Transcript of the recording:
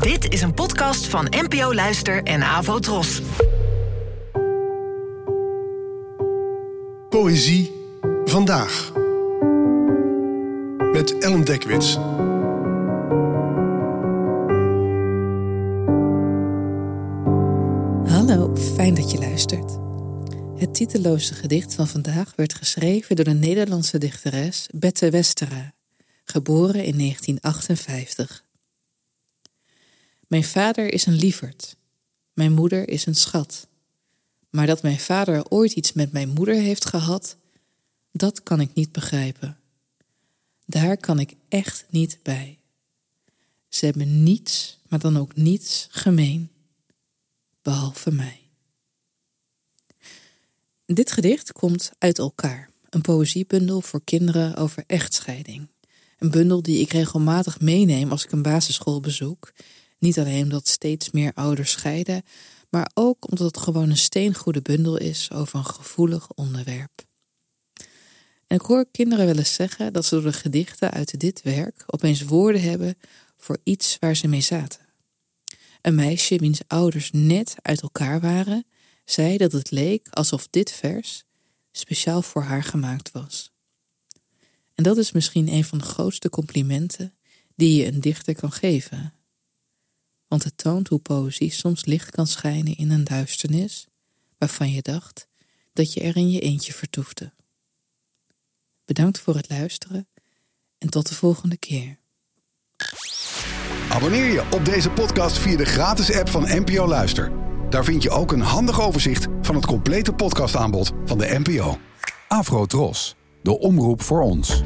Dit is een podcast van NPO Luister en Avo Tros. Poëzie vandaag. Met Ellen Dekwits. Hallo, fijn dat je luistert. Het titeloze gedicht van vandaag werd geschreven door de Nederlandse dichteres Bette Westera, geboren in 1958. Mijn vader is een lieverd. Mijn moeder is een schat. Maar dat mijn vader ooit iets met mijn moeder heeft gehad, dat kan ik niet begrijpen. Daar kan ik echt niet bij. Ze hebben niets, maar dan ook niets gemeen, behalve mij. Dit gedicht komt uit elkaar, een poëziebundel voor kinderen over echtscheiding. Een bundel die ik regelmatig meeneem als ik een basisschool bezoek. Niet alleen omdat steeds meer ouders scheiden, maar ook omdat het gewoon een steengoede bundel is over een gevoelig onderwerp. En ik hoor kinderen wel eens zeggen dat ze door de gedichten uit dit werk opeens woorden hebben voor iets waar ze mee zaten. Een meisje wiens ouders net uit elkaar waren, zei dat het leek alsof dit vers speciaal voor haar gemaakt was. En dat is misschien een van de grootste complimenten die je een dichter kan geven. Want het toont hoe poëzie soms licht kan schijnen in een duisternis waarvan je dacht dat je er in je eentje vertoefde. Bedankt voor het luisteren en tot de volgende keer. Abonneer je op deze podcast via de gratis app van NPO Luister. Daar vind je ook een handig overzicht van het complete podcastaanbod van de NPO. Afro Tros, de omroep voor ons.